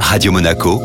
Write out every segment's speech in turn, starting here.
Radio Monaco,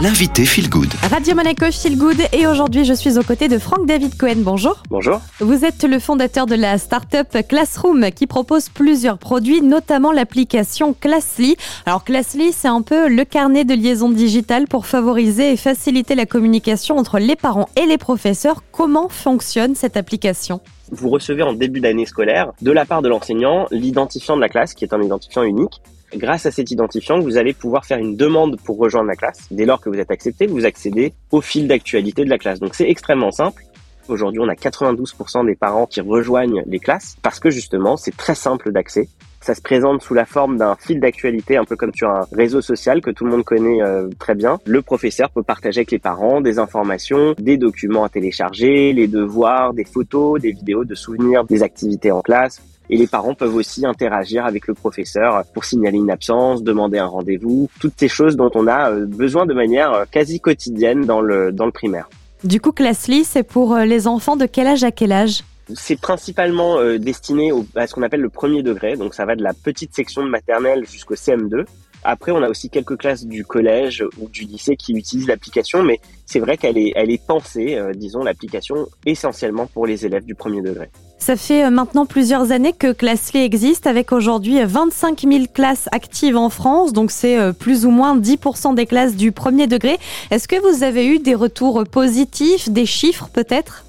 l'invité Feel Good. Radio Monaco Feel Good et aujourd'hui je suis aux côtés de Franck David Cohen. Bonjour. Bonjour. Vous êtes le fondateur de la start-up Classroom qui propose plusieurs produits, notamment l'application Classly. Alors Classly, c'est un peu le carnet de liaison digitale pour favoriser et faciliter la communication entre les parents et les professeurs. Comment fonctionne cette application? Vous recevez en début d'année scolaire de la part de l'enseignant l'identifiant de la classe qui est un identifiant unique Grâce à cet identifiant, vous allez pouvoir faire une demande pour rejoindre la classe. Dès lors que vous êtes accepté, vous accédez au fil d'actualité de la classe. Donc c'est extrêmement simple. Aujourd'hui, on a 92% des parents qui rejoignent les classes parce que justement, c'est très simple d'accès. Ça se présente sous la forme d'un fil d'actualité, un peu comme sur un réseau social que tout le monde connaît euh, très bien. Le professeur peut partager avec les parents des informations, des documents à télécharger, les devoirs, des photos, des vidéos de souvenirs des activités en classe. Et les parents peuvent aussi interagir avec le professeur pour signaler une absence, demander un rendez-vous, toutes ces choses dont on a euh, besoin de manière euh, quasi quotidienne dans le, dans le primaire. Du coup, Classly, c'est pour euh, les enfants de quel âge à quel âge? C'est principalement destiné au, à ce qu'on appelle le premier degré, donc ça va de la petite section de maternelle jusqu'au CM2. Après, on a aussi quelques classes du collège ou du lycée qui utilisent l'application, mais c'est vrai qu'elle est, elle pensée, disons, l'application essentiellement pour les élèves du premier degré. Ça fait euh, maintenant plusieurs années que Classly existe avec aujourd'hui 25 000 classes actives en France, donc c'est euh, plus ou moins 10% des classes du premier degré. Est-ce que vous avez eu des retours positifs, des chiffres peut-être?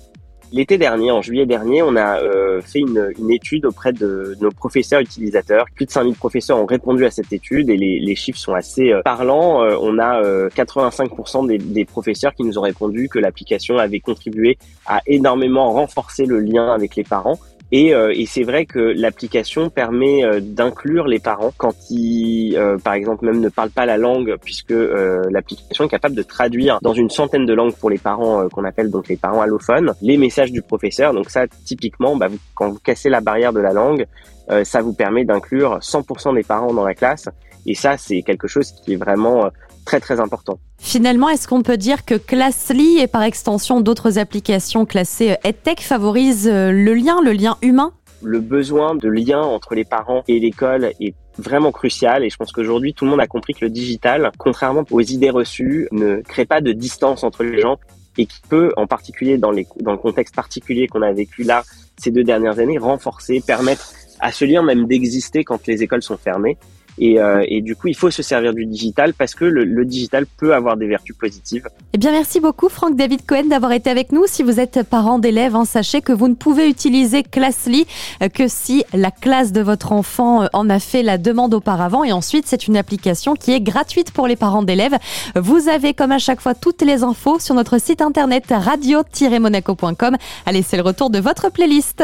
L'été dernier, en juillet dernier, on a euh, fait une, étude auprès de nos professeurs utilisateurs. Plus de 5000 professeurs ont répondu à cette étude et les, les chiffres sont assez euh, parlants. Euh, on a 85% des, des, professeurs qui nous ont répondu que l'application avait contribué à énormément renforcer le lien avec les parents et, euh, et c'est vrai que l'application permet euh, d'inclure les parents quand ils, euh, par exemple, même ne parlent pas la langue, puisque l'application est capable de traduire dans une centaine de langues pour les parents qu'on appelle donc les parents allophones les messages du professeur. Donc ça, typiquement, bah, quand vous cassez la barrière de la langue, ça vous permet d'inclure 100% des parents dans la classe. Et ça, c'est quelque chose qui est vraiment très très important. Finalement, est-ce qu'on peut dire que Classly et par extension d'autres applications classées euh, EdTech favorisent euh, le lien, le lien humain? Le besoin de lien entre les parents et l'école est vraiment crucial et je pense qu'aujourd'hui tout le monde a compris que le digital, contrairement aux idées reçues, ne crée pas de distance entre les gens et qui peut, en particulier dans, les, dans le contexte particulier qu'on a vécu là ces deux dernières années, renforcer, permettre à ce lien même d'exister quand les écoles sont fermées. Et, euh, et, du coup, il faut se servir du digital parce que le, le, digital peut avoir des vertus positives. Eh bien, merci beaucoup, Franck David Cohen, d'avoir été avec nous. Si vous êtes parent d'élèves, hein, sachez que vous ne pouvez utiliser Classly euh, que si la classe de votre enfant euh, en a fait la demande auparavant. Et ensuite, c'est une application qui est gratuite pour les parents d'élèves. Vous avez, comme à chaque fois, toutes les infos sur notre site internet radio-monaco.com. Allez, c'est le retour de votre playlist.